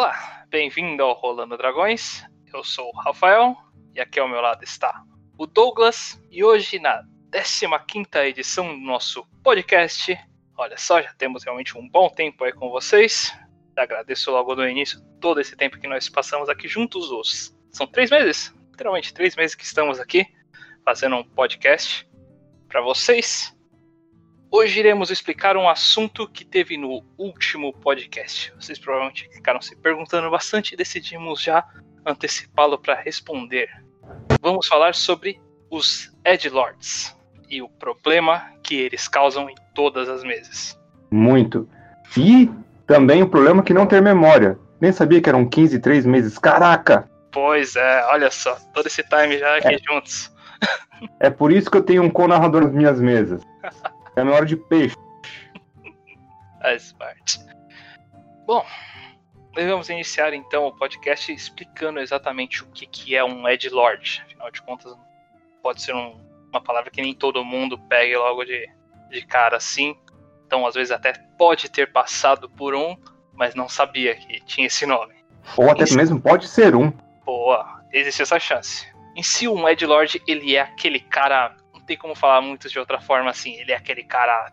Olá, bem-vindo ao Rolando Dragões. Eu sou o Rafael e aqui ao meu lado está o Douglas. E hoje, na 15 edição do nosso podcast, olha só, já temos realmente um bom tempo aí com vocês. Agradeço logo no início todo esse tempo que nós passamos aqui juntos. Os... São três meses, literalmente três meses que estamos aqui fazendo um podcast para vocês. Hoje iremos explicar um assunto que teve no último podcast. Vocês provavelmente ficaram se perguntando bastante e decidimos já antecipá-lo para responder. Vamos falar sobre os Edgelords e o problema que eles causam em todas as mesas. Muito. E também o problema que não ter memória. Nem sabia que eram 15, 3 meses. Caraca! Pois é, olha só, todo esse time já aqui é. juntos. É por isso que eu tenho um co-narrador nas minhas mesas. É a minha hora de peixe. Faz parte. Bom, vamos iniciar então o podcast explicando exatamente o que, que é um Edge Lord. Afinal de contas, pode ser um, uma palavra que nem todo mundo pegue logo de, de cara assim. Então, às vezes, até pode ter passado por um, mas não sabia que tinha esse nome. Ou até mesmo pode ser um. Boa, existe essa chance. Em si, um Edge Lord, ele é aquele cara tem como falar muito de outra forma assim. Ele é aquele cara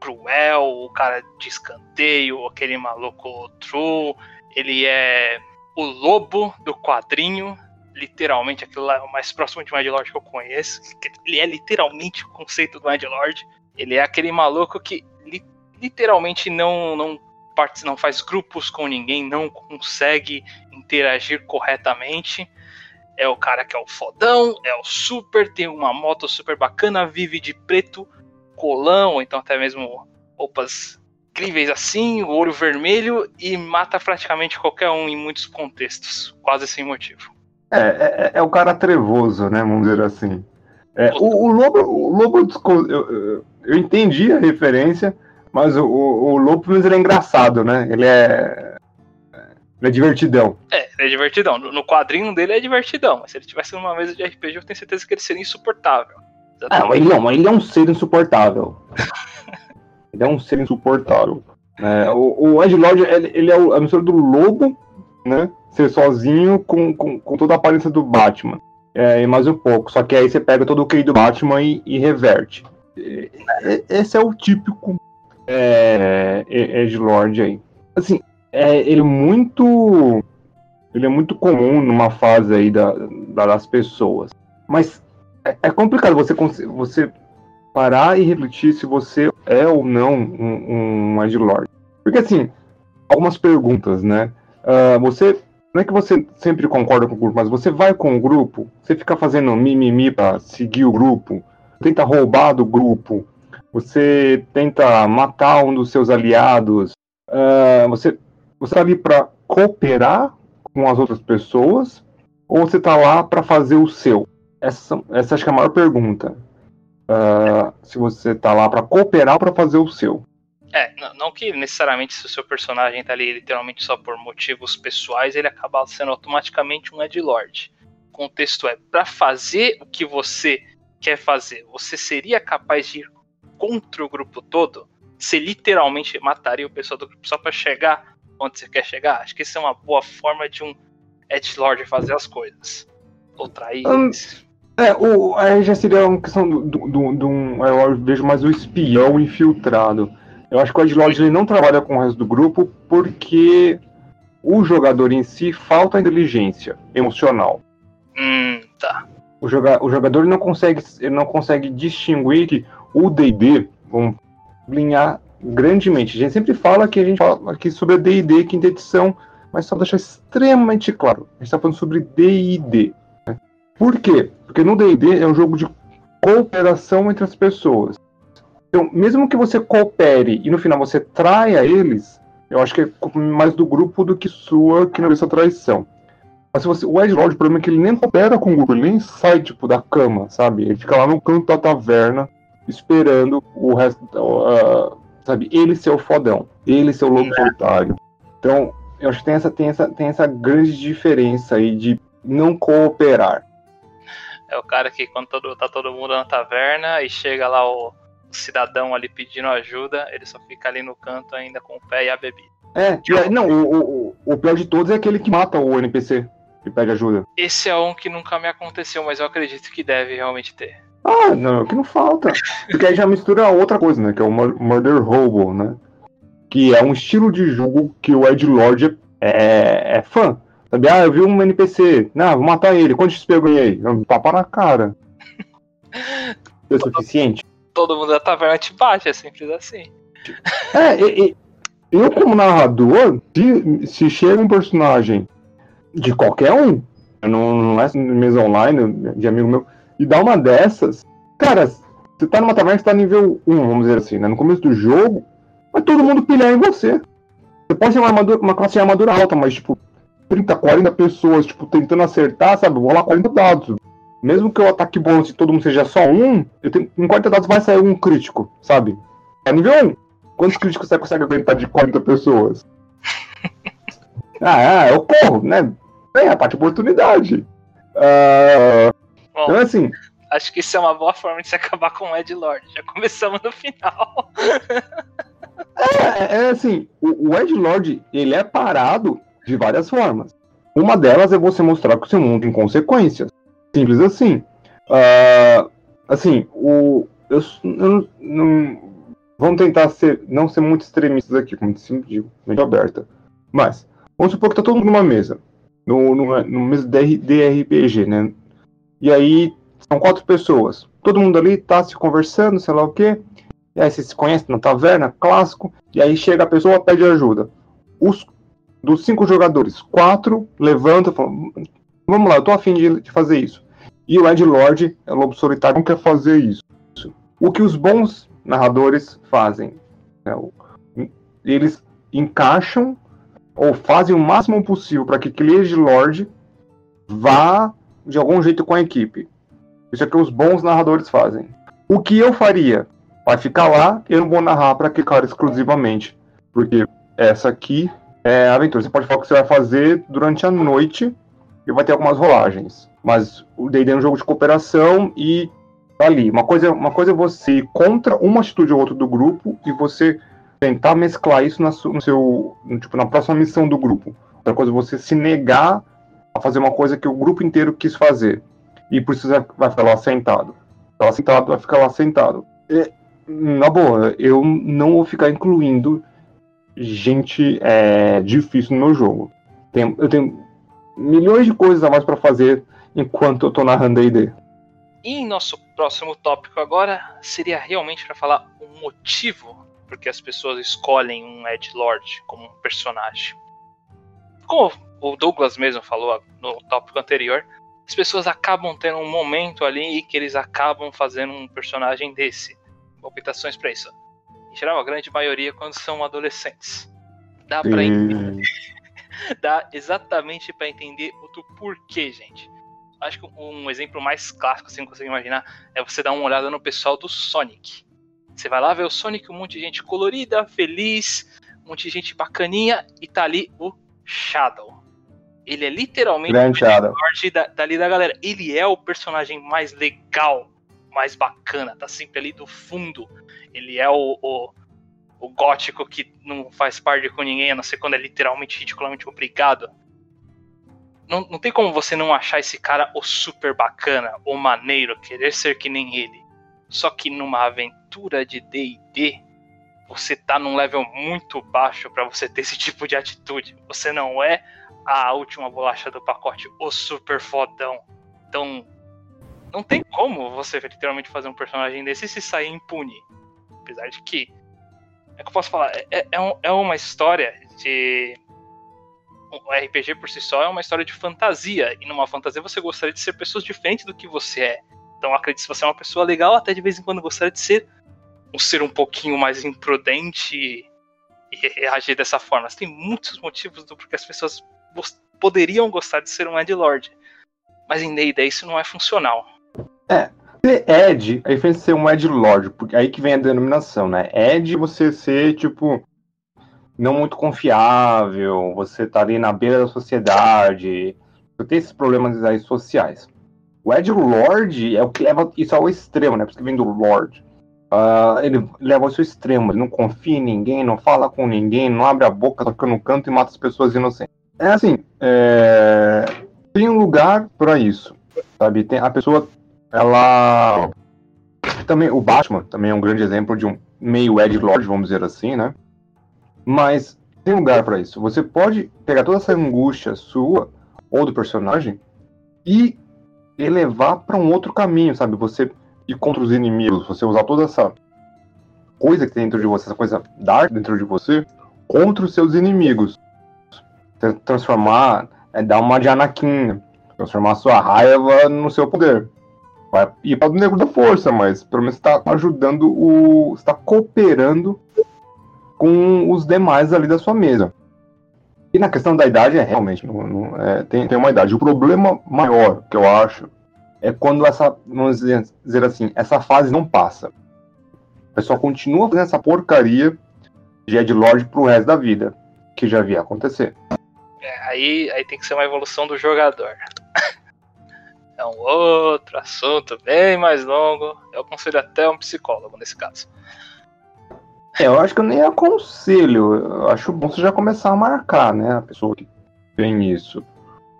cruel, o cara de escanteio, aquele maluco true. Ele é o lobo do quadrinho, literalmente, aquilo lá é o mais próximo de Mad Lord que eu conheço. Ele é literalmente o conceito do Mad Lord. Ele é aquele maluco que li, literalmente não, não, não faz grupos com ninguém, não consegue interagir corretamente é o cara que é o fodão, é o super, tem uma moto super bacana, vive de preto, colão, ou então até mesmo roupas incríveis assim, o olho vermelho e mata praticamente qualquer um em muitos contextos, quase sem motivo. É, é, é o cara trevoso, né? Vamos dizer assim. É, o, o, Lobo, o Lobo eu, eu, entendi a referência, mas o, o, o Lobo, ele é engraçado, né? Ele é é divertidão. É, ele é divertidão. No quadrinho dele é divertidão, mas se ele tivesse numa mesa de RPG, eu tenho certeza que ele seria insuportável. Ah, mas ele não, mas ele é um ser insuportável. ele é um ser insuportável. É, o, o Ed Lord, ele, ele é a mistura do lobo, né? Ser sozinho com, com, com toda a aparência do Batman. É, e mais um pouco. Só que aí você pega todo o QI do Batman e, e reverte. esse é o típico é, Edge Lord aí. Assim, é ele é muito ele é muito comum numa fase aí da, das pessoas. Mas é, é complicado você você parar e refletir se você é ou não um, um. Porque assim, algumas perguntas, né? Uh, você não é que você sempre concorda com o grupo, mas você vai com o grupo, você fica fazendo mimimi para seguir o grupo, tenta roubar do grupo, você tenta matar um dos seus aliados, uh, você você está ali para cooperar com as outras pessoas ou você está lá para fazer o seu? Essa, essa acho que é a maior pergunta. Uh, se você está lá para cooperar ou para fazer o seu. É, não que necessariamente se o seu personagem está ali literalmente só por motivos pessoais, ele acaba sendo automaticamente um Edgelord. O contexto é, para fazer o que você quer fazer, você seria capaz de ir contra o grupo todo? Você literalmente mataria o pessoal do grupo só para chegar onde você quer chegar? Acho que isso é uma boa forma de um Edgelord fazer as coisas. Ou trair. Um, é, o, aí já seria uma questão do, do, do, um. Eu vejo mais o espião infiltrado. Eu acho que o Edgelord ele não trabalha com o resto do grupo porque o jogador em si falta inteligência emocional. Hum, tá. O, joga, o jogador não consegue, ele não consegue distinguir que o D&D, vamos linhar grandemente. A gente sempre fala que a gente fala aqui sobre a D&D, quinta edição, mas só deixar extremamente claro, a gente está falando sobre D&D. Né? Por quê? Porque no D&D é um jogo de cooperação entre as pessoas. Então, mesmo que você coopere e no final você traia eles, eu acho que é mais do grupo do que sua que não é essa traição. Mas se você, o Ed Lord, o problema é que ele nem coopera com o grupo, ele nem sai tipo, da cama, sabe? Ele fica lá no canto da taverna esperando o resto, uh, sabe? Ele ser o fodão, ele ser o lobo solitário. Então, eu acho que tem essa, tem, essa, tem essa grande diferença aí de não cooperar. É o cara que quando todo, tá todo mundo na taverna e chega lá o cidadão ali pedindo ajuda, ele só fica ali no canto ainda com o pé e a bebida. É, é não, o, o, o pior de todos é aquele que mata o NPC, que pede ajuda. Esse é um que nunca me aconteceu, mas eu acredito que deve realmente ter. Ah, não, que não falta. Porque aí já mistura outra coisa, né? Que é o Murder Hobo, né? Que é um estilo de jogo que o Ed Lord é, é fã. Sabe? Ah, eu vi um NPC. Não, vou matar ele. Quanto XP eu ganhei? Tapa na cara. É suficiente? Todo mundo da taverna te bate, é simples assim. É, e, e, eu como narrador, se, se chega um personagem de qualquer um, não, não é mesa online, de amigo meu, e dá uma dessas, cara, você tá numa taverna que tá nível 1, vamos dizer assim, né? No começo do jogo, vai todo mundo pilhar em você. Você pode ser uma, armadura, uma classe de armadura alta, mas tipo, 30, 40 pessoas, tipo, tentando acertar, sabe? Vou lá 40 dados. Mesmo que o ataque bônus de todo mundo seja só um, eu tenho, em 40 dados vai sair um crítico, sabe? É nível 1. Quantos críticos você consegue aguentar de 40 pessoas? ah, é, eu corro, né? Tem a parte de oportunidade. Uh, Bom, então, assim. Acho que isso é uma boa forma de se acabar com o Ed Lord. Já começamos no final. é, é assim, o, o Ed Lord, ele é parado de várias formas. Uma delas é você mostrar que o seu mundo tem consequências. Simples assim. Uh, assim, o, eu, eu, não, vamos tentar ser, não ser muito extremistas aqui, como sempre digo, mente aberta. Mas, vamos supor que tá todo mundo numa mesa. No, no, no mesa de, de RPG, né? E aí são quatro pessoas. Todo mundo ali tá se conversando, sei lá o quê. E aí você se conhece na taverna, clássico. E aí chega a pessoa pede ajuda. Os dos cinco jogadores, quatro levantam e falam: Vamos lá, eu tô afim de, de fazer isso. E o Ed Lord, é o lobo solitário, não quer fazer isso. O que os bons narradores fazem? Né? Eles encaixam ou fazem o máximo possível para que aquele Ed Lord vá de algum jeito com a equipe. Isso é que os bons narradores fazem. O que eu faria? Vai ficar lá, eu não vou narrar para que cara exclusivamente. Porque essa aqui é a aventura. Você pode falar o que você vai fazer durante a noite e vai ter algumas rolagens. Mas o D&D é um jogo de cooperação e tá ali. Uma coisa, uma coisa é você contra uma atitude ou outra do grupo e você tentar mesclar isso na, no seu, tipo, na próxima missão do grupo. Outra coisa é você se negar a fazer uma coisa que o grupo inteiro quis fazer. E por isso vai ficar lá sentado. Tá lá sentado, vai ficar lá sentado. E, na boa, eu não vou ficar incluindo gente é, difícil no meu jogo. Tem, eu tenho milhões de coisas a mais para fazer enquanto eu tô narrando D&D. E nosso próximo tópico agora seria realmente para falar o motivo porque as pessoas escolhem um Ed Lord como um personagem. Como o Douglas mesmo falou no tópico anterior, as pessoas acabam tendo um momento ali que eles acabam fazendo um personagem desse. Optações para isso. Em geral, a grande maioria quando são adolescentes. Dá para entender. Dá exatamente para entender o porquê, gente. Acho que um exemplo mais clássico, assim, que você imaginar, é você dar uma olhada no pessoal do Sonic. Você vai lá ver o Sonic, um monte de gente colorida, feliz, um monte de gente bacaninha, e tá ali o Shadow. Ele é literalmente Grande o da, dali da galera. Ele é o personagem mais legal, mais bacana, tá sempre ali do fundo. Ele é o, o, o gótico que não faz parte com ninguém, a não ser quando é literalmente ridiculamente obrigado. Não, não tem como você não achar esse cara o super bacana, o maneiro, querer ser que nem ele. Só que numa aventura de D&D, você tá num level muito baixo para você ter esse tipo de atitude. Você não é a última bolacha do pacote, o super fodão. Então, não tem como você literalmente fazer um personagem desse e se sair impune. Apesar de que. É que eu posso falar, é, é, um, é uma história de. O RPG por si só é uma história de fantasia. E numa fantasia você gostaria de ser pessoas diferentes do que você é. Então acredito que se você é uma pessoa legal, até de vez em quando gostaria de ser um ser um pouquinho mais imprudente e, e agir dessa forma. Tem muitos motivos do porquê as pessoas poderiam gostar de ser um Ed Lord. Mas em D&D isso não é funcional. É, ser Ed, a diferença de ser um Ed Lord, porque aí que vem a denominação, né? Ed você ser, tipo, não muito confiável, você tá ali na beira da sociedade, você tem esses problemas aí sociais. O Ed Lord é o que leva isso ao extremo, né? Por isso que vem do Lord. Uh, ele leva ao seu extremo, ele não confia em ninguém, não fala com ninguém, não abre a boca, toca no canto e mata as pessoas inocentes. É assim, é... tem um lugar para isso, sabe? Tem a pessoa, ela também o Batman também é um grande exemplo de um meio Ed Lord, vamos dizer assim, né? Mas tem lugar para isso. Você pode pegar toda essa angústia sua ou do personagem e elevar para um outro caminho, sabe? Você ir contra os inimigos, você usar toda essa coisa que tem dentro de você, essa coisa dark dentro de você, contra os seus inimigos. Transformar, é, dar uma de Anakin, transformar sua raiva no seu poder. Vai ir para o negro da força, mas pelo menos está ajudando o. está cooperando com os demais ali da sua mesa. E na questão da idade, é realmente, não, não, é, tem, tem uma idade. O problema maior que eu acho é quando essa, vamos dizer assim, essa fase não passa. A pessoa continua fazendo essa porcaria de Ed Lord pro resto da vida, que já havia acontecer. É, aí, aí tem que ser uma evolução do jogador. é um outro assunto bem mais longo. Eu aconselho até um psicólogo nesse caso. É, eu acho que eu nem aconselho. Eu acho bom você já começar a marcar, né? A pessoa que tem isso.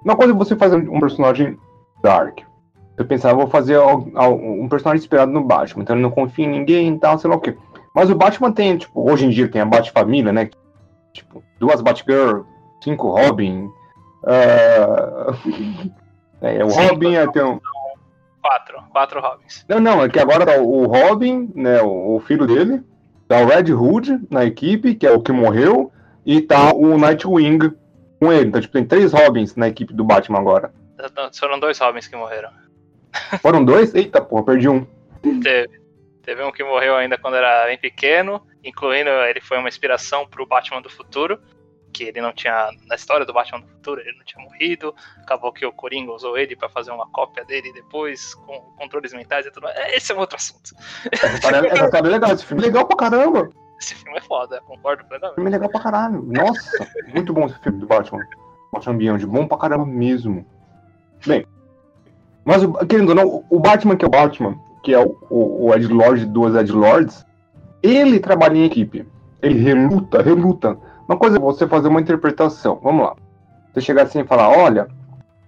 Uma coisa é você fazer um personagem dark. Eu pensava, vou fazer um personagem inspirado no Batman, então ele não confia em ninguém e tal, sei lá o quê. Mas o Batman tem, tipo, hoje em dia tem a Bat-família, né? Tipo, duas Batgirl, cinco Robin. Uh... é, o Robin é, tem um... Quatro, quatro Robins. Não, não, é que agora tá o Robin, né, o, o filho dele, Tá o Red Hood na equipe, que é o que morreu, e tá o Nightwing com ele. Então, tipo, tem três Robins na equipe do Batman agora. Foram dois Robins que morreram. Foram dois? Eita, porra, perdi um. Teve. Teve um que morreu ainda quando era bem pequeno, incluindo ele foi uma inspiração pro Batman do futuro que ele não tinha, na história do Batman do Futuro, ele não tinha morrido, acabou que o Coringa usou ele para fazer uma cópia dele depois, com controles mentais e tudo mais. Esse é um outro assunto. Essa história, essa história é legal, esse filme é legal pra caramba. Esse filme é foda, concordo plenamente. Esse filme é legal pra caralho. Nossa, muito bom esse filme do Batman. Batman Beyond, bom pra caramba mesmo. Bem, mas querendo ou não, o Batman que é o Batman, que é o, o, o Ed Lord dos Ed Lords, ele trabalha em equipe. Ele reluta, reluta uma coisa é você fazer uma interpretação. Vamos lá. Você chegar assim e falar, olha,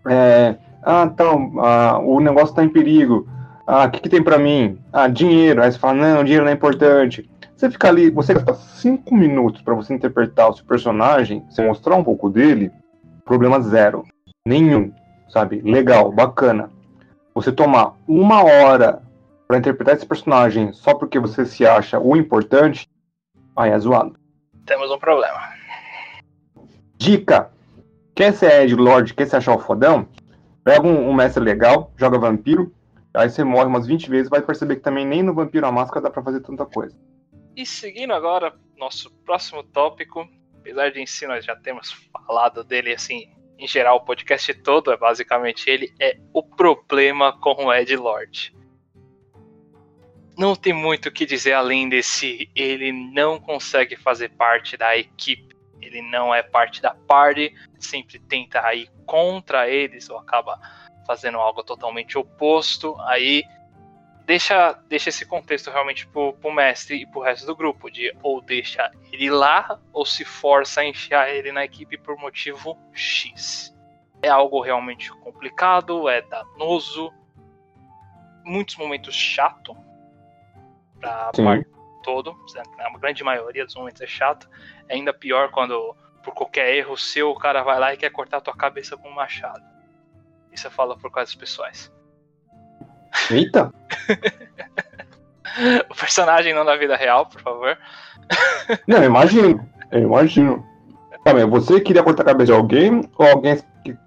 é, ah, então, ah, o negócio está em perigo. Ah, o que, que tem para mim? Ah, dinheiro. Aí você fala, não, dinheiro não é importante. Você fica ali, você gasta cinco minutos para você interpretar o seu personagem, você mostrar um pouco dele, problema zero. Nenhum, sabe? Legal, bacana. Você tomar uma hora para interpretar esse personagem só porque você se acha o importante, aí é zoado temos um problema. Dica: quer ser Ed Lord, quer se achar o fodão? Pega um, um, mestre legal, joga vampiro, aí você morre umas 20 vezes vai perceber que também nem no Vampiro a Máscara dá pra fazer tanta coisa. E seguindo agora, nosso próximo tópico, apesar de ensino nós já temos falado dele assim, em geral, o podcast todo é basicamente ele, é o problema com o Ed Lord não tem muito o que dizer além desse. Ele não consegue fazer parte da equipe. Ele não é parte da party. Sempre tenta ir contra eles ou acaba fazendo algo totalmente oposto. Aí deixa, deixa esse contexto realmente pro, pro mestre e pro resto do grupo. De ou deixa ele lá ou se força a enfiar ele na equipe por motivo X. É algo realmente complicado, é danoso, muitos momentos chato, pra Sim. parte todo. A grande maioria dos momentos é chato. É ainda pior quando, por qualquer erro seu, o cara vai lá e quer cortar a tua cabeça com um machado. Isso eu falo por casos pessoais. Eita! o personagem não da vida real, por favor. não, eu imagino. Eu imagino. Também, você queria cortar a cabeça de alguém ou alguém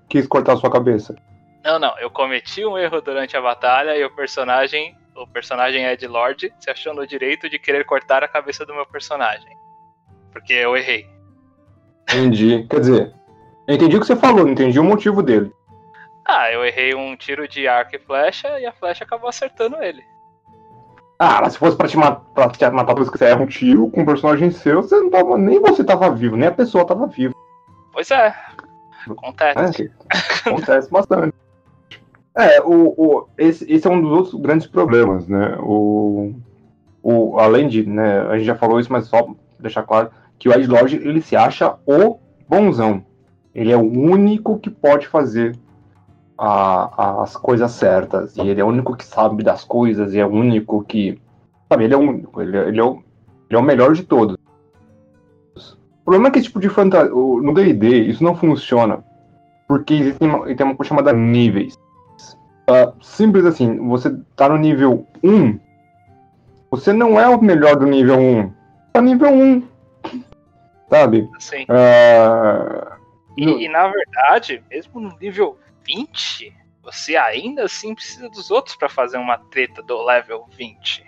quis cortar a sua cabeça? Não, não. Eu cometi um erro durante a batalha e o personagem o personagem Ed Lord se achou no direito de querer cortar a cabeça do meu personagem. Porque eu errei. Entendi. Quer dizer, eu entendi o que você falou, não entendi o motivo dele. Ah, eu errei um tiro de arco e flecha e a flecha acabou acertando ele. Ah, se fosse pra te matar, pra te matar por que você erra um tiro com um personagem seu, você não tava. Nem você tava vivo, nem a pessoa tava viva. Pois é. Acontece. É, acontece bastante. É, o, o, esse, esse é um dos outros grandes problemas, né? O, o, além de, né, a gente já falou isso, mas só deixar claro que o Ed Lord ele se acha o bonzão. Ele é o único que pode fazer a, as coisas certas. E ele é o único que sabe das coisas, e é o único que. Sabe, ele é o único, ele, ele, é, o, ele é o melhor de todos. O problema é que esse tipo de fantasia. No DD, isso não funciona. Porque existe tem uma coisa chamada níveis. Uh, simples assim, você tá no nível 1, você não é o melhor do nível 1. Tá nível 1. Sabe? Sim. Uh, e, e, na verdade, mesmo no nível 20, você ainda assim precisa dos outros para fazer uma treta do level 20.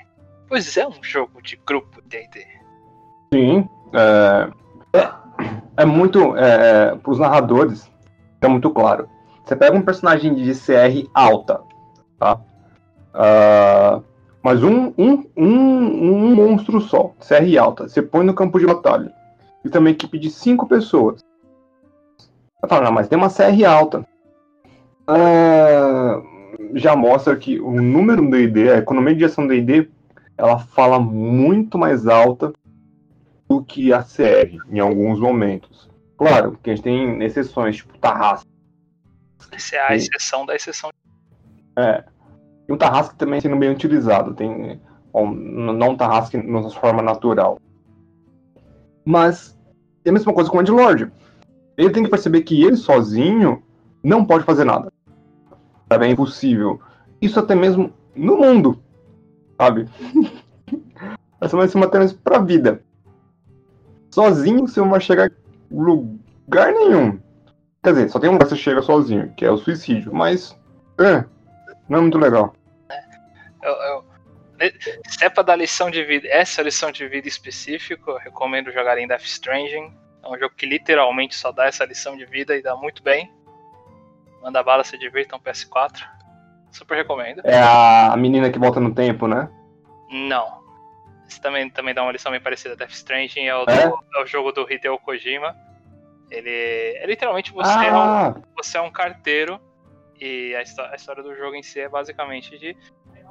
Pois é um jogo de grupo D&D. Sim. É, é, é muito... É, para os narradores, é muito claro. Você pega um personagem de CR alta, tá? Uh, mas um, um, um, um monstro só, CR alta, você põe no campo de batalha. E também equipe de cinco pessoas. Você fala, não, mas tem uma CR alta. Uh, já mostra que o número do ID, a economia de ação do ID, ela fala muito mais alta do que a CR em alguns momentos. Claro que a gente tem exceções, tipo Tarrasque. Essa é a exceção da exceção. É. E o Tarrasque também sendo bem utilizado. Tem bom, não Tarrasque na sua forma natural. Mas é a mesma coisa com o Edlord. Ele tem que perceber que ele sozinho não pode fazer nada. É impossível. Isso até mesmo no mundo. Sabe? Essa vai ser uma tênis pra vida. Sozinho você não vai chegar em lugar nenhum. Quer dizer, só tem um lugar que você chega sozinho, que é o suicídio. Mas. É, não é muito legal. Eu, eu, se é pra dar lição de vida, essa lição de vida específica, eu recomendo jogar em Death Stranding. É um jogo que literalmente só dá essa lição de vida e dá muito bem. Manda bala, se divirta um PS4. Super recomendo. É a menina que volta no tempo, né? Não. Esse também, também dá uma lição bem parecida. Death Stranding é o, é? Do, é o jogo do Hideo Kojima. Ele é literalmente você, ah. é um, ah! você é um carteiro e a, a, história do jogo em si é basicamente de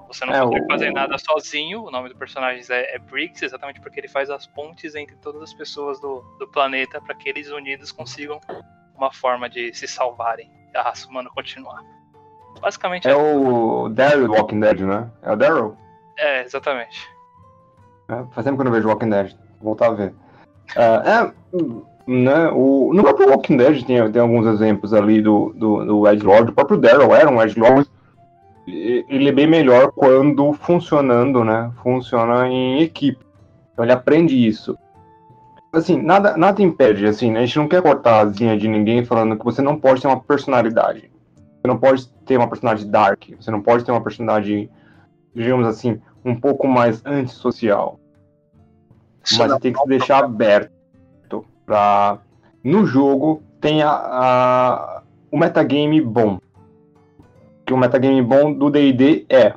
você não é, consegue o... fazer nada sozinho. O nome do personagem é, é Briggs, exatamente porque ele faz as pontes entre todas as pessoas do, do planeta para que eles unidos consigam uma forma de se salvarem e a raça humana continuar. Basicamente é, é o Daryl Walking Dead, né? É o Daryl? É, exatamente. É, faz tempo que eu não vejo Walking Dead. Vou voltar a ver. Uh, é, né, o, no próprio Walking Dead tem, tem alguns exemplos ali do, do, do Edge Lord. O próprio Daryl era um Edge Lord. Ele é bem melhor quando funcionando, né? Funciona em equipe. Então ele aprende isso. Assim, nada, nada impede, assim, né? A gente não quer cortar a asinha de ninguém falando que você não pode ter uma personalidade. Você não pode ter uma personalidade dark. Você não pode ter uma personalidade, digamos assim, um pouco mais antissocial. Mas você tem que se deixar aberto para no jogo tenha a, o metagame bom. Que o metagame bom do D&D é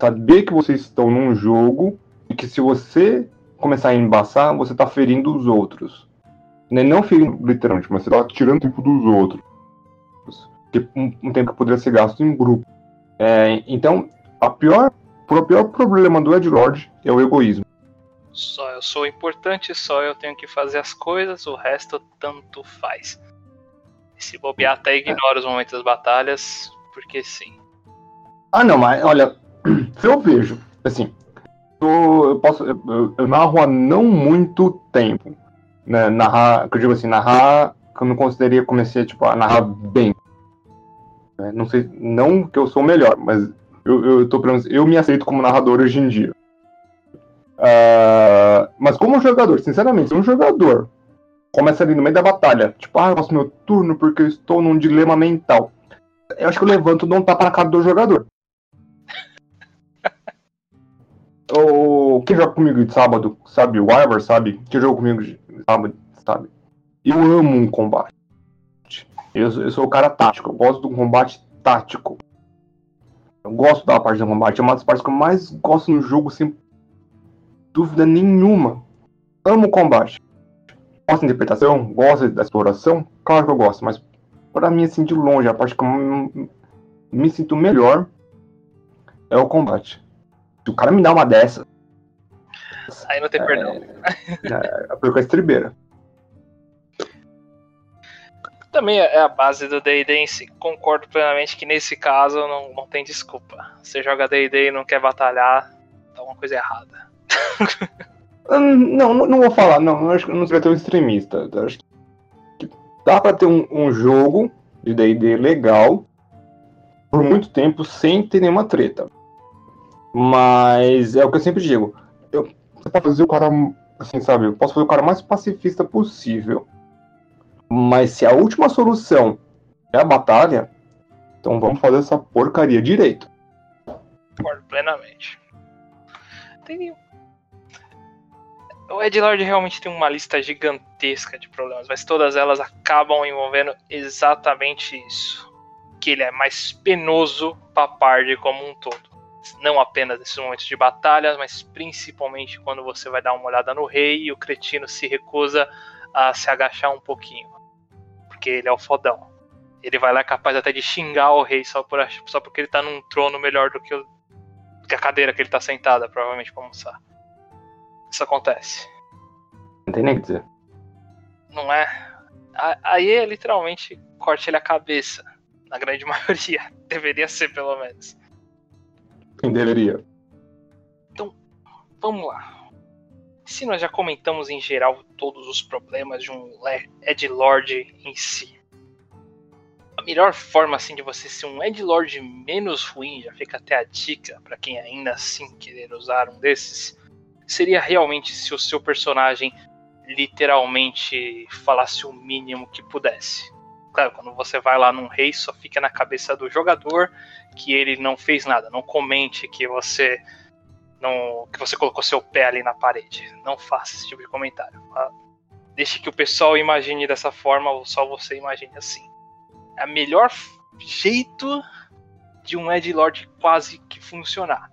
saber que vocês estão num jogo e que se você começar a embaçar, você está ferindo os outros. Né? Não ferindo literalmente, mas você está tirando tempo dos outros. Que um, um, tempo que poderia ser gasto em grupo. É, então, a pior, o pior problema do Ed Lord é o egoísmo. Só eu sou importante, só eu tenho que fazer as coisas, o resto tanto faz. E se bobear, até ignora os momentos das batalhas, porque sim. Ah, não, mas olha, se eu vejo, assim, eu, posso, eu, eu narro há não muito tempo, né, narrar, que eu digo assim, narrar, que eu não consideraria comecei tipo, a narrar bem. Né, não sei, não que eu sou melhor, mas eu, eu, tô, eu me aceito como narrador hoje em dia. Uh, mas como jogador, sinceramente, se um jogador começa ali no meio da batalha, tipo, ah, eu faço meu turno porque eu estou num dilema mental. Eu acho que eu levanto e dou um tapa na cara do jogador. o, quem joga comigo de sábado, sabe? O Ivor, sabe? Quem joga comigo de sábado, sabe? Eu amo um combate. Eu, eu sou o cara tático, eu gosto de um combate tático. Eu gosto da parte do combate, é uma das partes que eu mais gosto no jogo, sem dúvida nenhuma. Amo o combate. Gosto da interpretação, gosto da exploração, claro que eu gosto, mas para mim, assim, de longe, a parte que eu me sinto melhor é o combate. Se o cara me dá uma dessa, Aí não tem perdão. É, é, porque é estribeira. Também é a base do D&D em si. Concordo plenamente que nesse caso não, não tem desculpa. Você joga D&D e não quer batalhar, tá uma coisa errada. Hum, não, não vou falar, não. Acho que não seria tão extremista. Acho que dá pra ter um, um jogo de D&D legal por muito tempo sem ter nenhuma treta. Mas é o que eu sempre digo. Eu, você pode fazer o cara, assim, sabe? Eu posso fazer o cara mais pacifista possível. Mas se a última solução é a batalha, então vamos fazer essa porcaria direito. Concordo plenamente. Tem... O Edlord realmente tem uma lista gigantesca de problemas, mas todas elas acabam envolvendo exatamente isso. Que ele é mais penoso Party como um todo. Não apenas nesses momentos de batalha, mas principalmente quando você vai dar uma olhada no rei e o cretino se recusa a se agachar um pouquinho porque ele é o fodão. Ele vai lá capaz até de xingar o rei só, por, só porque ele tá num trono melhor do que, o, que a cadeira que ele tá sentada, provavelmente, pra almoçar. Isso acontece. Não tem nem o que dizer. Não é? Aí é literalmente corte ele a cabeça. Na grande maioria. Deveria ser, pelo menos. Quem deveria? Então, vamos lá se nós já comentamos em geral todos os problemas de um Edgelord em si, a melhor forma assim de você ser um Edgelord menos ruim, já fica até a dica para quem ainda assim querer usar um desses, seria realmente se o seu personagem literalmente falasse o mínimo que pudesse. Claro, quando você vai lá num rei, só fica na cabeça do jogador que ele não fez nada. Não comente que você não, que você colocou seu pé ali na parede. Não faça esse tipo de comentário. Tá? Deixe que o pessoal imagine dessa forma, ou só você imagine assim. É o melhor jeito de um Ed Lord quase que funcionar.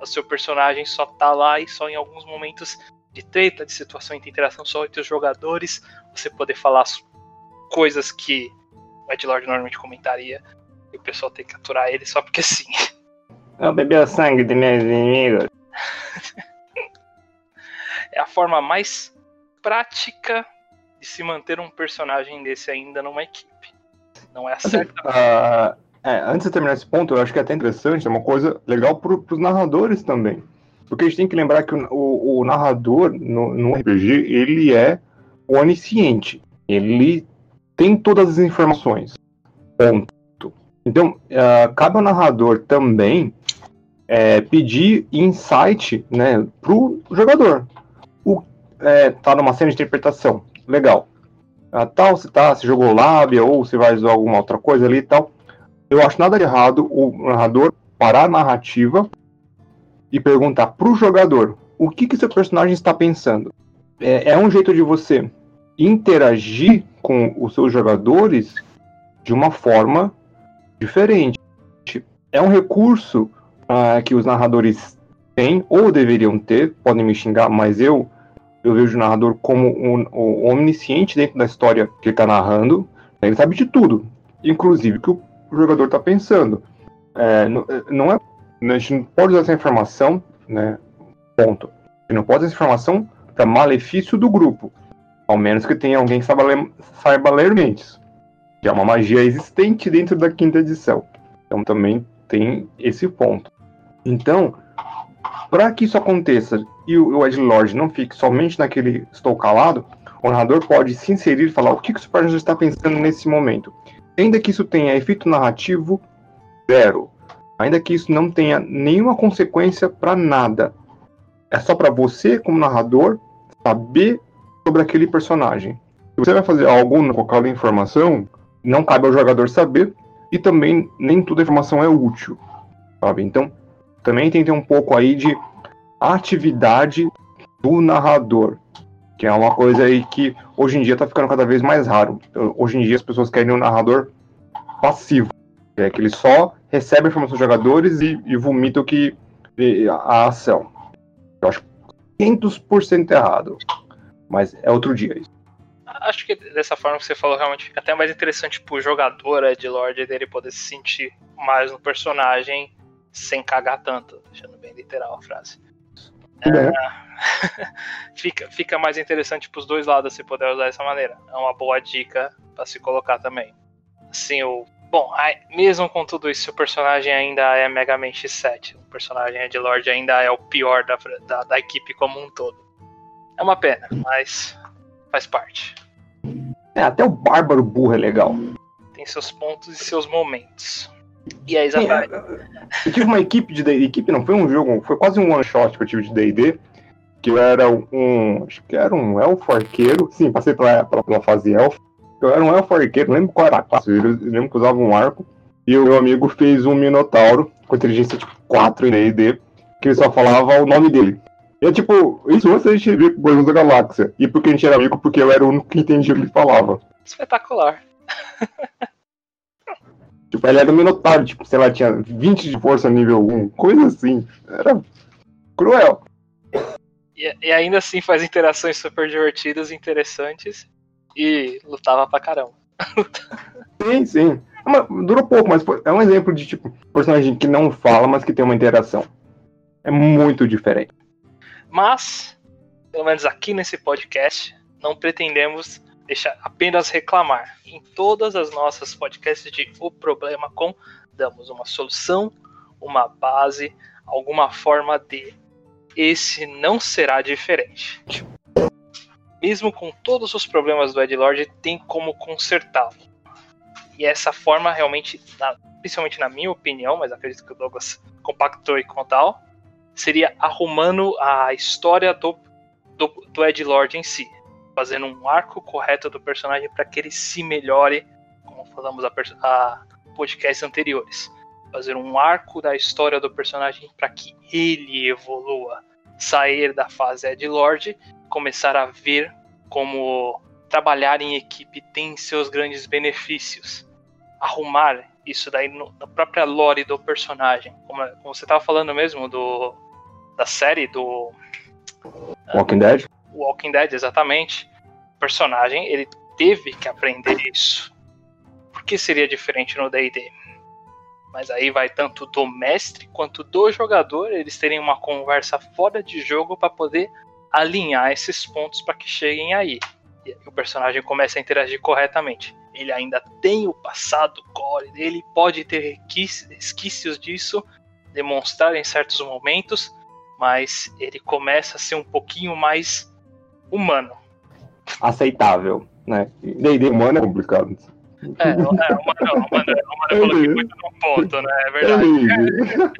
O seu personagem só tá lá e só em alguns momentos de treta, de situação de interação só entre os jogadores, você poder falar coisas que o Ed Lord normalmente comentaria e o pessoal tem que aturar ele só porque sim. Eu bebi o sangue de meus inimigos. é a forma mais prática de se manter um personagem desse ainda numa equipe. Não é a certa. Uh, é, antes de terminar esse ponto, eu acho que é até interessante, é uma coisa legal para os narradores também. Porque a gente tem que lembrar que o, o, o narrador no, no, RPG, ele é onisciente. Ele tem todas as informações. Ponto. Então, uh, cabe ao narrador também é, pedir insight né, para o jogador. O, é, tá numa cena de interpretação, legal. Ah, tal, se tá, se jogou lábia ou se vai usar alguma outra coisa ali e tal. Eu acho nada de errado o narrador parar a narrativa e perguntar para o jogador o que, que seu personagem está pensando. É, é um jeito de você interagir com os seus jogadores de uma forma diferente. É um recurso uh, que os narradores têm ou deveriam ter, podem me xingar, mas eu eu vejo o narrador como um, um omnisciente dentro da história que ele está narrando. Ele sabe de tudo, inclusive que o jogador está pensando. É, não, não é, a gente não pode usar essa informação, né? Ponto. A gente não pode usar essa informação para malefício do grupo, ao menos que tenha alguém que saiba ler, saiba ler mentes, que é uma magia existente dentro da quinta edição. Então também tem esse ponto. Então, para que isso aconteça e o Ed Lord não fique somente naquele estou calado, o narrador pode se inserir e falar o que, que o personagem está pensando nesse momento. Ainda que isso tenha efeito narrativo zero, ainda que isso não tenha nenhuma consequência para nada, é só para você, como narrador, saber sobre aquele personagem. Se você vai fazer algo com aquela informação, não cabe ao jogador saber e também nem toda informação é útil, sabe? Então, também tem que ter um pouco aí de atividade do narrador, que é uma coisa aí que hoje em dia está ficando cada vez mais raro. Hoje em dia as pessoas querem um narrador passivo, é que ele só recebe a informação dos jogadores e, e vomita o que a ação. Eu acho 500% errado, mas é outro dia isso. Acho que dessa forma que você falou realmente fica até mais interessante pro jogador Ed Lord dele poder se sentir mais no personagem sem cagar tanto, deixando bem literal a frase. É. fica, fica mais interessante pros dois lados se puder usar dessa maneira. É uma boa dica para se colocar também. Assim, o. Bom, mesmo com tudo isso, o personagem ainda é megamente 7. O personagem Ed Lord ainda é o pior da, da, da equipe como um todo. É uma pena, mas faz parte. É, até o Bárbaro Burro é legal. Tem seus pontos e seus momentos. E a Isabelle? Eu tive uma equipe de D&D, equipe não, foi um jogo, foi quase um one shot que eu tive de D&D, que eu era um, acho que era um elfo arqueiro, sim, passei pela, pela, pela fase elfo, eu era um elfo arqueiro, não lembro qual era a classe, eu lembro que usava um arco, e o meu amigo fez um minotauro, com inteligência tipo 4 em D&D, que ele só falava o nome dele. E é tipo, isso antes a gente ver com Guardiões da Galáxia. E porque a gente era amigo, porque eu era o único que entendia o que ele falava. Espetacular. Tipo, ele era Minotauro, tipo, sei lá, tinha 20 de força nível 1, coisa assim. Era cruel. E, e ainda assim faz interações super divertidas, interessantes. E lutava pra caramba. sim, sim. Mas, durou pouco, mas foi, é um exemplo de, tipo, personagem que não fala, mas que tem uma interação. É muito diferente. Mas, pelo menos aqui nesse podcast, não pretendemos deixar apenas reclamar. Em todas as nossas podcasts de O Problema Com, damos uma solução, uma base, alguma forma de. Esse não será diferente. Mesmo com todos os problemas do Ed Lord, tem como consertá-lo. E essa forma realmente, principalmente na minha opinião, mas acredito que o Douglas compactou e com tal, seria arrumando a história do, do, do Ed Lord em si fazendo um arco correto do personagem para que ele se melhore, como falamos a, a podcasts anteriores. Fazer um arco da história do personagem para que ele evolua, sair da fase Ed Lord, começar a ver como trabalhar em equipe tem seus grandes benefícios. Arrumar isso daí no, na própria lore do personagem, como, como você estava falando mesmo do da série do Walking Dead. Walking Dead, exatamente. O personagem, ele teve que aprender isso. Por que seria diferente no D&D? Mas aí vai tanto do mestre quanto do jogador, eles terem uma conversa fora de jogo para poder alinhar esses pontos para que cheguem aí. E aí o personagem começa a interagir corretamente. Ele ainda tem o passado core dele, pode ter resquícios disso, demonstrar em certos momentos, mas ele começa a ser um pouquinho mais humano. Aceitável, né? D&D humano é complicado. É, não, é, humano, humano, humano eu coloquei muito no ponto, né? É verdade.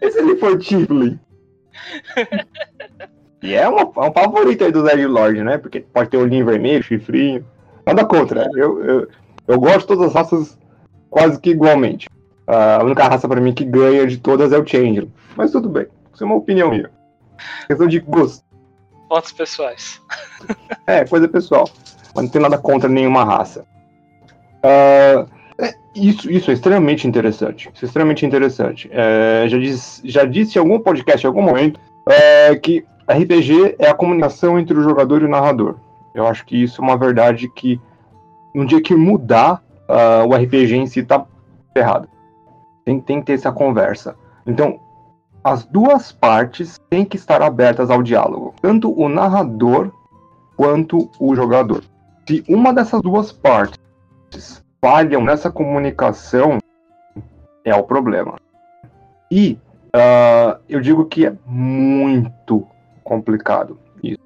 Esse ali foi Tiflin. E é, uma, é um favorito aí do Zed Lord, né? Porque pode ter olhinho vermelho, chifrinho. Nada contra. Eu, eu, eu gosto de todas as raças quase que igualmente. A única raça para mim que ganha de todas é o Changeling. Mas tudo bem. Isso é uma opinião minha. Questão de gosto. Fotos pessoais. é, coisa pessoal. Mas não tem nada contra nenhuma raça. Uh, isso, isso é extremamente interessante. Isso é extremamente interessante. É, já, diz, já disse em algum podcast, em algum momento, é, que RPG é a comunicação entre o jogador e o narrador. Eu acho que isso é uma verdade que, no dia que mudar, uh, o RPG em si tá errado. Tem, tem que ter essa conversa. Então, as duas partes têm que estar abertas ao diálogo, tanto o narrador quanto o jogador. Se uma dessas duas partes falham nessa comunicação, é o problema. E uh, eu digo que é muito complicado isso.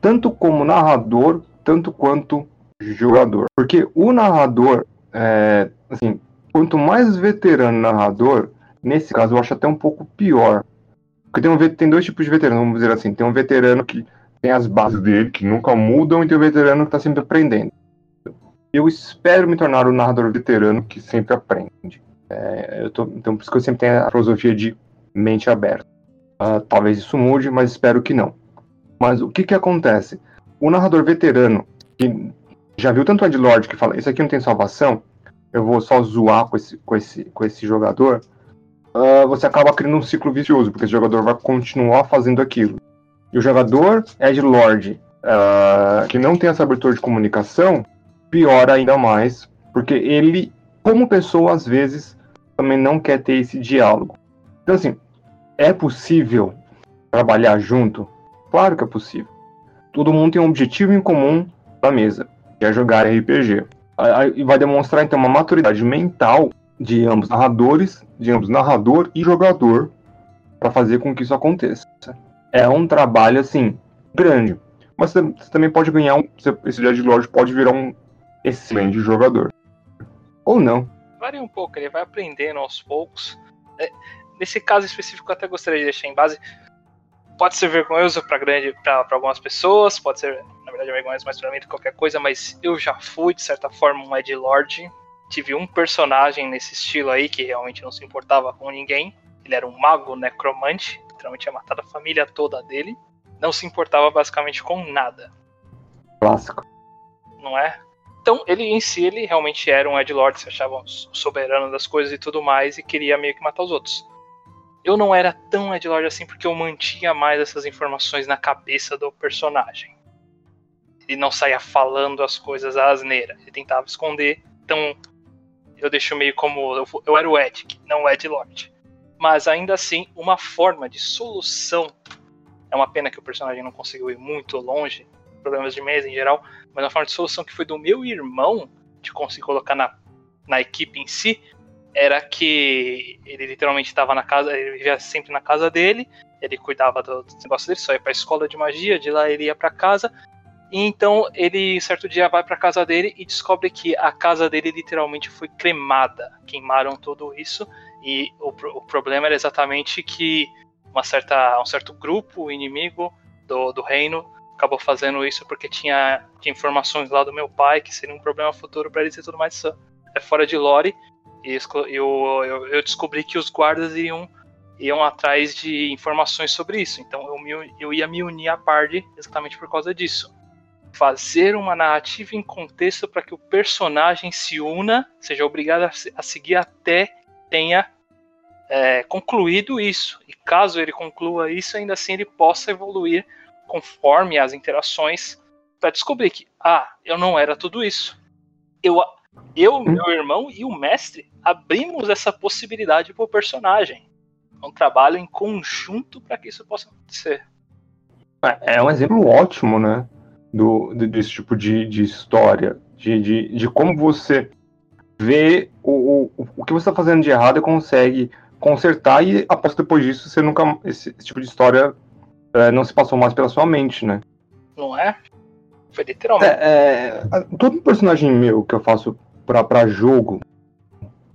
Tanto como narrador, tanto quanto jogador. Porque o narrador, é, assim, quanto mais veterano narrador, Nesse caso, eu acho até um pouco pior. Porque tem, um, tem dois tipos de veterano, vamos dizer assim. Tem um veterano que tem as bases dele, que nunca mudam, e tem o um veterano que está sempre aprendendo. Eu espero me tornar um narrador veterano que sempre aprende. É, eu tô, então, por isso que eu sempre tenho a filosofia de mente aberta. Uh, talvez isso mude, mas espero que não. Mas o que que acontece? O narrador veterano, que já viu tanto Ed Lord que fala, isso aqui não tem salvação, eu vou só zoar com esse, com esse, com esse jogador, uh, você acaba criando um ciclo vicioso, porque esse jogador vai continuar fazendo aquilo. E o jogador Ed Lord, uh, que não tem essa abertura de comunicação, piora ainda mais, porque ele, como pessoa, às vezes, também não quer ter esse diálogo. Então, assim, é possível trabalhar junto? Claro que é possível. Todo mundo tem um objetivo em comum na mesa, que é jogar RPG. E vai demonstrar então uma maturidade mental de ambos narradores, de ambos narrador e jogador, para fazer com que isso aconteça. É um trabalho assim grande, mas você também pode ganhar um. Esse Dead Lord pode virar um excelente jogador. Ou não. Varia um pouco, ele vai aprendendo aos poucos. É, nesse caso específico, eu até gostaria de deixar em base. Pode ser vergonhoso para grande para algumas pessoas, pode ser, na verdade, vergonhoso mais para mim do que qualquer coisa, mas eu já fui, de certa forma, um Ed Lord. Tive um personagem nesse estilo aí que realmente não se importava com ninguém. Ele era um mago necromante, literalmente tinha matado a família toda dele. Não se importava basicamente com nada. Clássico. Não é? Então, ele em si, ele realmente era um Edlord, se achava soberano das coisas e tudo mais, e queria meio que matar os outros. Eu não era tão Edlord assim porque eu mantinha mais essas informações na cabeça do personagem. Ele não saía falando as coisas à asneira, ele tentava esconder, então eu deixo meio como. Eu, eu era o Ed, não o Edlord. Mas ainda assim, uma forma de solução. É uma pena que o personagem não conseguiu ir muito longe, problemas de mesa em geral, mas uma forma de solução que foi do meu irmão, de conseguir colocar na, na equipe em si, era que ele literalmente estava na casa, ele vivia sempre na casa dele, ele cuidava do, do negócio dele, só ia para a escola de magia, de lá ele ia para casa, e então ele certo dia vai para casa dele e descobre que a casa dele literalmente foi cremada, queimaram tudo isso e o, o problema era exatamente que uma certa, um certo grupo inimigo do, do reino acabou fazendo isso porque tinha, tinha informações lá do meu pai que seria um problema futuro para eles e tudo mais. É fora de lore. E eu, eu, eu, descobri que os guardas iam, atrás de informações sobre isso. Então eu, me, eu ia me unir à party exatamente por causa disso. Fazer uma narrativa em contexto para que o personagem se una, seja obrigado a, seguir até tenha é, concluído isso. E caso ele conclua isso, ainda assim ele possa evoluir conforme as interações para descobrir que, ah, eu não era tudo isso. Eu, eu, meu irmão e o mestre abrimos essa possibilidade para o personagem. É um trabalho em conjunto para que isso possa acontecer. É, é um exemplo ótimo, né? Do, desse tipo de, de história. De, de, de como você vê o, o, o que você está fazendo de errado e consegue consertar, e após depois disso, você nunca. Esse, esse tipo de história é, não se passou mais pela sua mente, né? Não é? Foi literalmente. É, é, todo personagem meu que eu faço pra, pra jogo,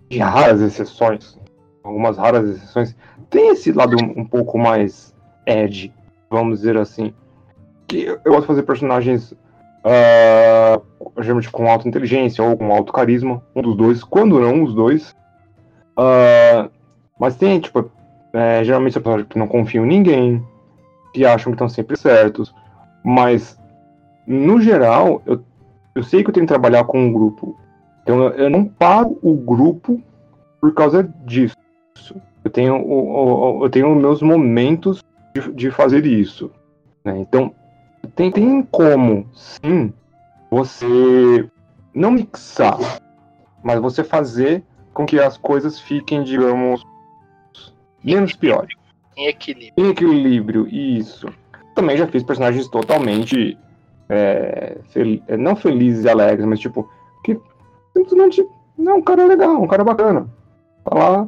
de raras exceções, algumas raras exceções, tem esse lado um, um pouco mais edge, vamos dizer assim. Que eu, gosto de fazer personagens uh, geralmente com alta inteligência ou com alto carisma, um dos dois, quando não os dois. Uh, mas tem, tipo, é, geralmente são personagens que não confiam em ninguém, que acham que estão sempre certos. Mas, no geral, eu, eu sei que eu tenho que trabalhar com um grupo. Então eu, eu não paro o grupo por causa disso. Eu tenho, eu, eu tenho meus momentos de, de fazer isso. Né? Então, tem, tem como, sim, você não mixar, mas você fazer com que as coisas fiquem, digamos, menos piores. Em equilíbrio. Em equilíbrio, isso. Também já fiz personagens totalmente. É, fel é, não felizes e alegres, mas tipo, que simplesmente não, um cara legal, um cara bacana. Tá lá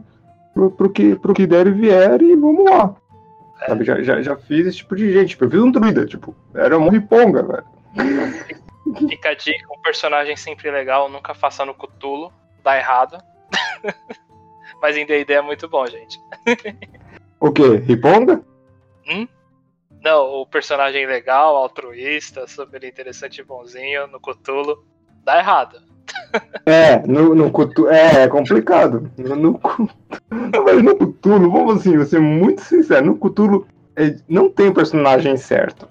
pro, pro, que, pro que der e vier e vamos lá. É. Sabe, já, já, já fiz esse tipo de gente. Tipo, eu fiz um druida, tipo, era um riponga, velho. Fica a dica, um personagem sempre legal, nunca faça no cutulo, dá errado. Mas em D&D é muito bom, gente. O quê? Riponga? Hum? Não, o personagem legal, altruísta, super interessante e bonzinho no Cthulhu. Dá errado. É, no, no Cthulhu. É, é complicado. No, no, mas no Cthulhu, vamos assim, vou ser muito sincero, no Cthulhu é, não tem personagem certo.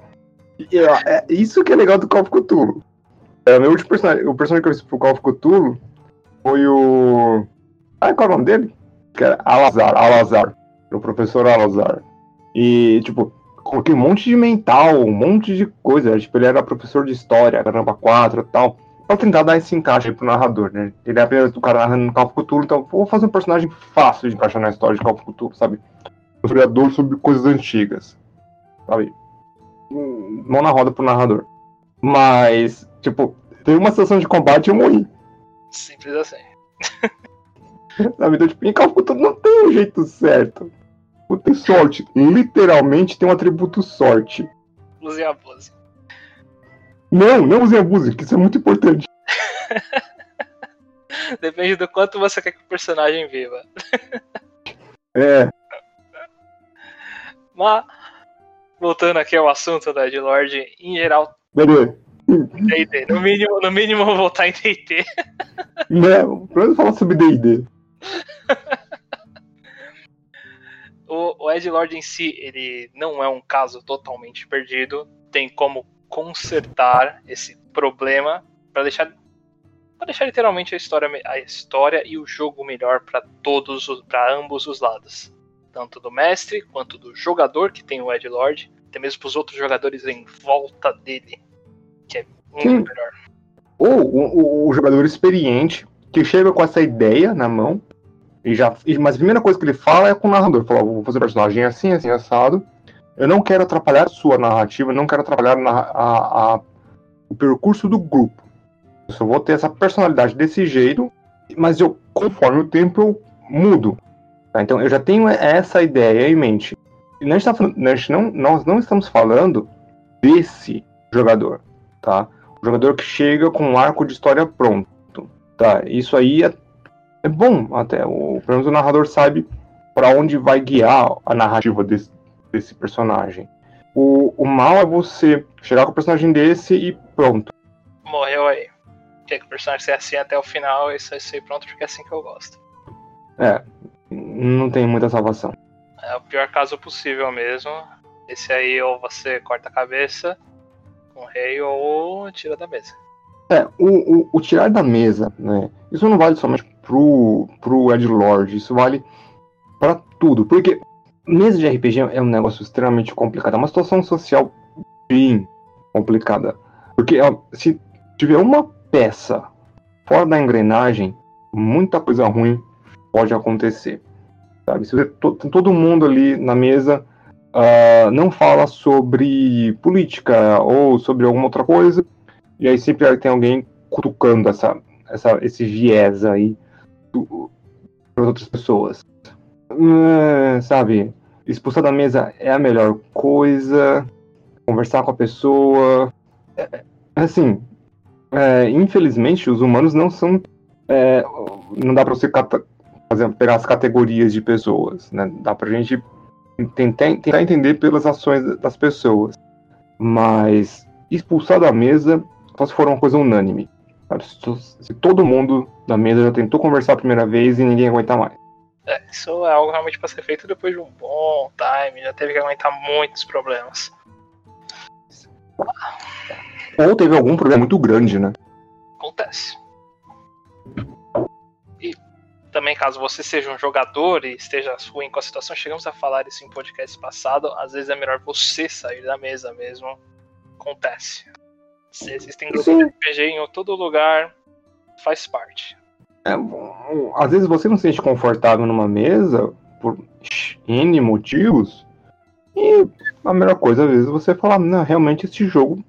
E, é, isso que é legal do Call of Cthulhu. É, meu último personagem, o personagem que eu fiz pro Call of Cthulhu foi o. Ah, qual é o nome dele? Que era Alazar, Alazar pro professor Alazar. E, tipo, coloquei um monte de mental, um monte de coisa. Tipo, ele era professor de história, caramba, 4 e tal. Pra tentar dar esse encaixe aí pro narrador, né? Ele é apenas o cara narrando no Call of Cthulhu, então vou fazer um personagem fácil de encaixar na história de Call of Cthulhu, sabe? Um historiador sobre coisas antigas. sabe? Mão na roda pro narrador. Mas, tipo, teve uma situação de combate e eu morri. Simples assim. Sabe? Então, tipo, em Calcuta não tem um jeito certo. Não tem sorte. Literalmente tem um atributo sorte. Use e abuse. Não, não use abuse, que isso é muito importante. Depende do quanto você quer que o personagem viva. É, Mas, voltando aqui ao assunto da Edlord, em geral, beleza. D&D. No mínimo, no mínimo, eu vou voltar em D&D. Pra eu falar sobre DD. O, o Edlord em si, ele não é um caso totalmente perdido. Tem como consertar esse problema para deixar para deixar literalmente a história, a história e o jogo melhor para todos, para ambos os lados, tanto do mestre quanto do jogador que tem o Edlord, até mesmo para os outros jogadores em volta dele, que é muito Sim. melhor. Ou o, o- o jogador experiente que chega com essa ideia na mão e já. Mas a primeira coisa que ele fala é com o narrador. Fala, vou fazer personagem assim, assim, assado. Eu não quero atrapalhar a sua narrativa, não quero atrapalhar a- a- o percurso do grupo. Eu só vou ter essa personalidade desse jeito, mas eu, conforme o tempo, eu mudo. tá? Então eu já tenho essa ideia em mente. E nós, tá nós não, nós não estamos falando desse jogador, tá? O jogador que chega com um arco de história pronto. Tá, isso aí é, é bom até. O, pelo menos o narrador sabe para onde vai guiar a narrativa desse, desse personagem. O, o mal é você chegar com o personagem desse e pronto. Morreu aí. Quer que o personagem seja assim até o final, isso vai ser pronto porque é assim que eu gosto. É, não tem muita salvação. É o pior caso possível mesmo. Esse aí ou você corta a cabeça com o rei ou tira da mesa. É, o, o, o tirar da mesa, né? Isso não vale somente pro, pro Ed Lord, isso vale pra tudo. Porque mesa de RPG é um negócio extremamente complicado, é uma situação social bem complicada. Porque ó, se tiver uma peça fora da engrenagem, muita coisa ruim pode acontecer. Sabe? Se to- todo mundo ali na mesa ah, não fala sobre política ou sobre alguma outra coisa, e aí sempre tem alguém cutucando essa, essa, esse viés aí para outras pessoas. Hum, sabe? Expulsar da mesa é a melhor coisa. Conversar com a pessoa. É, é, assim, é, infelizmente os humanos não são. é, não dá para você fazer, pegar as categorias de pessoas, né? Dá pra gente tentar, tentar entender pelas ações das pessoas. Mas expulsar da mesa só se for uma coisa unânime. se todo mundo da mesa já tentou conversar a primeira vez e ninguém aguenta mais. É, isso é algo realmente para ser feito depois de um bom time. Já teve que aguentar muitos problemas. Ou teve algum problema muito grande, né? Acontece. E também, caso você seja um jogador e esteja ruim com a situação, chegamos a falar isso em podcast passado. Às vezes é melhor você sair da mesa mesmo. Acontece. Se existem grupos Sim. de RPG em todo lugar, faz parte. É, um, às vezes você não se sente confortável numa mesa por N motivos. E a melhor coisa, às vezes, você falar, não, realmente esse jogo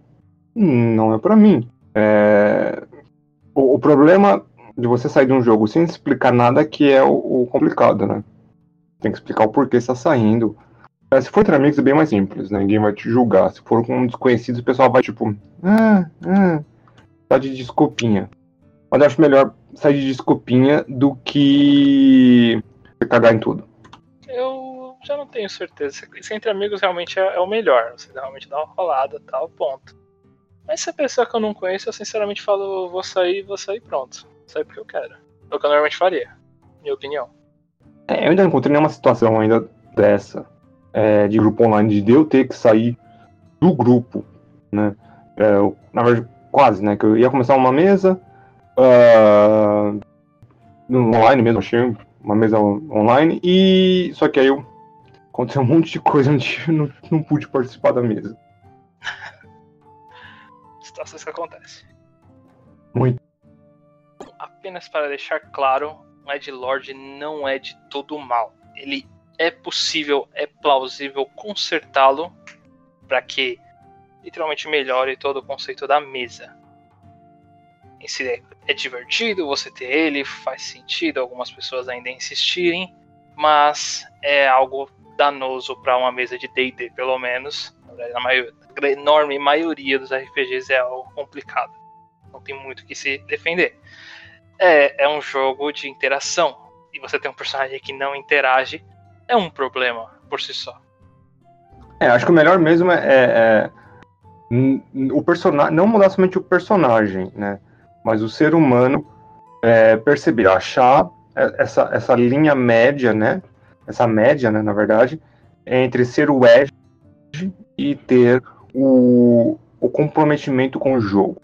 não é pra mim. É, O, o problema de você sair de um jogo sem explicar nada que é o, o complicado, né? Tem que explicar o porquê você tá saindo. É, se for entre amigos é bem mais simples, né? Ninguém vai te julgar. Se for com desconhecidos, o pessoal vai tipo, ah, ah, tá de desculpinha. Mas eu acho melhor sair de desculpinha do que cagar em tudo. Eu já não tenho certeza. Se entre amigos realmente é, é o melhor. Você realmente dá uma rolada tal, ponto. Mas se a pessoa que eu não conheço, eu sinceramente falo, vou sair, vou sair pronto. Sair porque eu quero. É o que eu normalmente faria. Minha opinião. É, eu ainda não encontrei nenhuma situação ainda dessa, é, de grupo online, de eu ter que sair do grupo, né? É, eu- na verdade, quase, né? Que eu ia começar uma mesa, no online mesmo, achei uma mesa on- online, e só que aí eu aconteceu um monte de coisa onde eu não, não pude participar da mesa. Situações que acontecem. Muito. Apenas para deixar claro, o Ed Lord não é de todo mal. Ele é possível, é plausível consertá-lo para que literalmente melhore todo o conceito da mesa. Em si é, é divertido você ter ele, faz sentido algumas pessoas ainda insistirem, mas é algo danoso para uma mesa de D&D, pelo menos. Na maior, a enorme maioria dos RPGs é algo complicado. Não tem muito que se defender. É, é um jogo de interação. E você tem um personagem que não interage, é um problema por si só. É, acho que o melhor mesmo é, é, é o personagem, não mudar somente o personagem, né? Mas o ser humano é, perceber, achar essa, essa linha média, né? Essa média, né, na verdade, entre ser o Edge e ter o, o comprometimento com o jogo.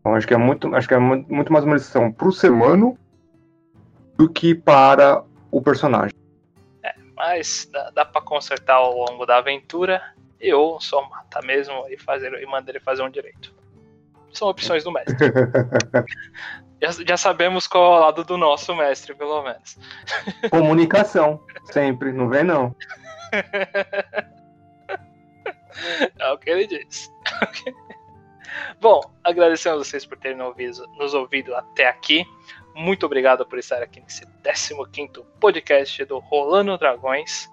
Então, acho que é muito, acho que é muito mais uma lição para o ser humano do que para o personagem mas dá, dá para consertar ao longo da aventura ou só matar mesmo e fazer e mandar ele fazer um direito. São opções do mestre. já, já, sabemos qual é o lado do nosso mestre, pelo menos. Comunicação, sempre, não vem não. é o que ele diz. Bom, agradecemos a vocês por terem nos ouvido até aqui. Muito obrigado por estar aqui nesse 15 podcast do Rolando Dragões.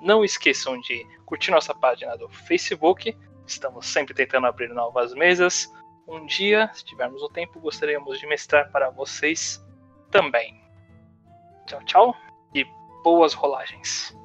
Não esqueçam de curtir nossa página do Facebook. Estamos sempre tentando abrir novas mesas. Um dia, se tivermos o tempo, gostaríamos de mestrar para vocês também. Tchau, tchau e boas rolagens.